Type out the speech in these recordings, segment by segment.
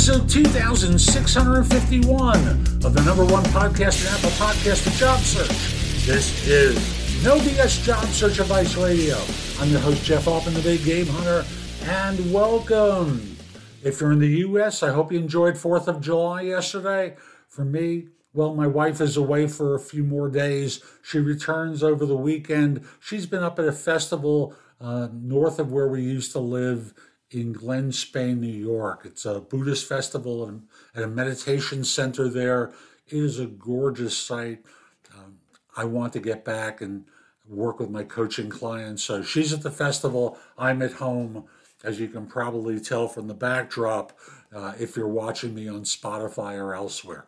episode 2651 of the number one podcast in Apple Podcast, The Job Search. This is No BS Job Search Advice Radio. I'm your host, Jeff Altman, the Big Game Hunter, and welcome. If you're in the U.S., I hope you enjoyed 4th of July yesterday. For me, well, my wife is away for a few more days. She returns over the weekend. She's been up at a festival uh, north of where we used to live in Glen Spey, New York. It's a Buddhist festival and at a meditation center there. It is a gorgeous site. Um, I want to get back and work with my coaching clients. So she's at the festival. I'm at home, as you can probably tell from the backdrop, uh, if you're watching me on Spotify or elsewhere.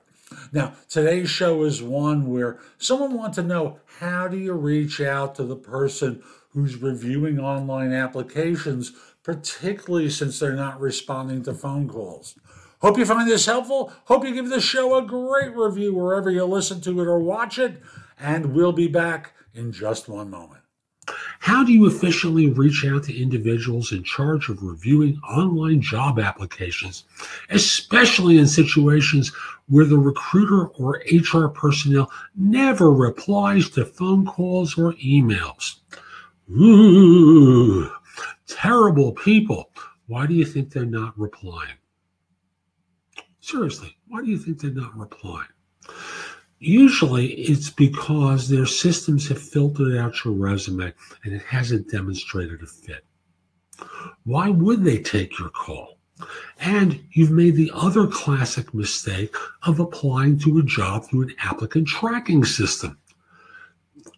Now, today's show is one where someone wants to know how do you reach out to the person who's reviewing online applications particularly since they're not responding to phone calls. Hope you find this helpful. Hope you give this show a great review wherever you listen to it or watch it. And we'll be back in just one moment. How do you efficiently reach out to individuals in charge of reviewing online job applications, especially in situations where the recruiter or HR personnel never replies to phone calls or emails? Ooh, terrible people. Why do you think they're not replying? Seriously, why do you think they're not replying? Usually it's because their systems have filtered out your resume and it hasn't demonstrated a fit. Why would they take your call? And you've made the other classic mistake of applying to a job through an applicant tracking system.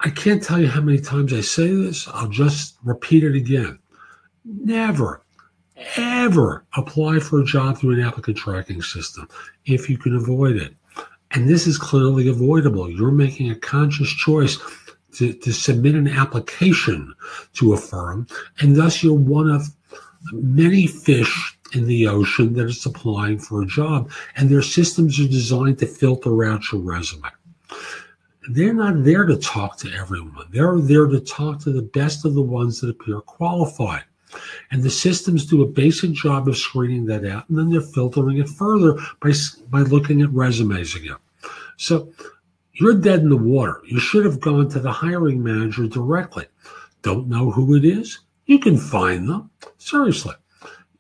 I can't tell you how many times I say this. I'll just repeat it again. Never, ever apply for a job through an applicant tracking system if you can avoid it. And this is clearly avoidable. You're making a conscious choice to, to submit an application to a firm, and thus you're one of many fish in the ocean that is applying for a job, and their systems are designed to filter out your resume. They're not there to talk to everyone. They're there to talk to the best of the ones that appear qualified. And the systems do a basic job of screening that out, and then they're filtering it further by, by looking at resumes again. So you're dead in the water. You should have gone to the hiring manager directly. Don't know who it is? You can find them. Seriously.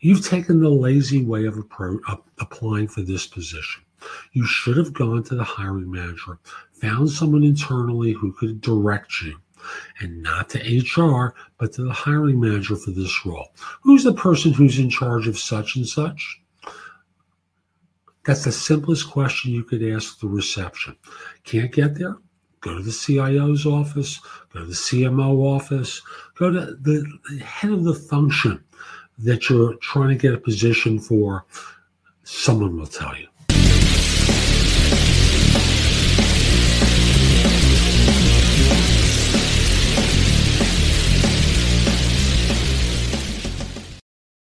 You've taken the lazy way of, applying for this position. You should have gone to the hiring manager, found someone internally who could direct you and not to HR, but to the hiring manager for this role. Who's the person who's in charge of such and such? That's the simplest question you could ask the reception. Can't get there? Go to the CIO's office, go to the CMO office, go to the head of the function that you're trying to get a position for. Someone will tell you.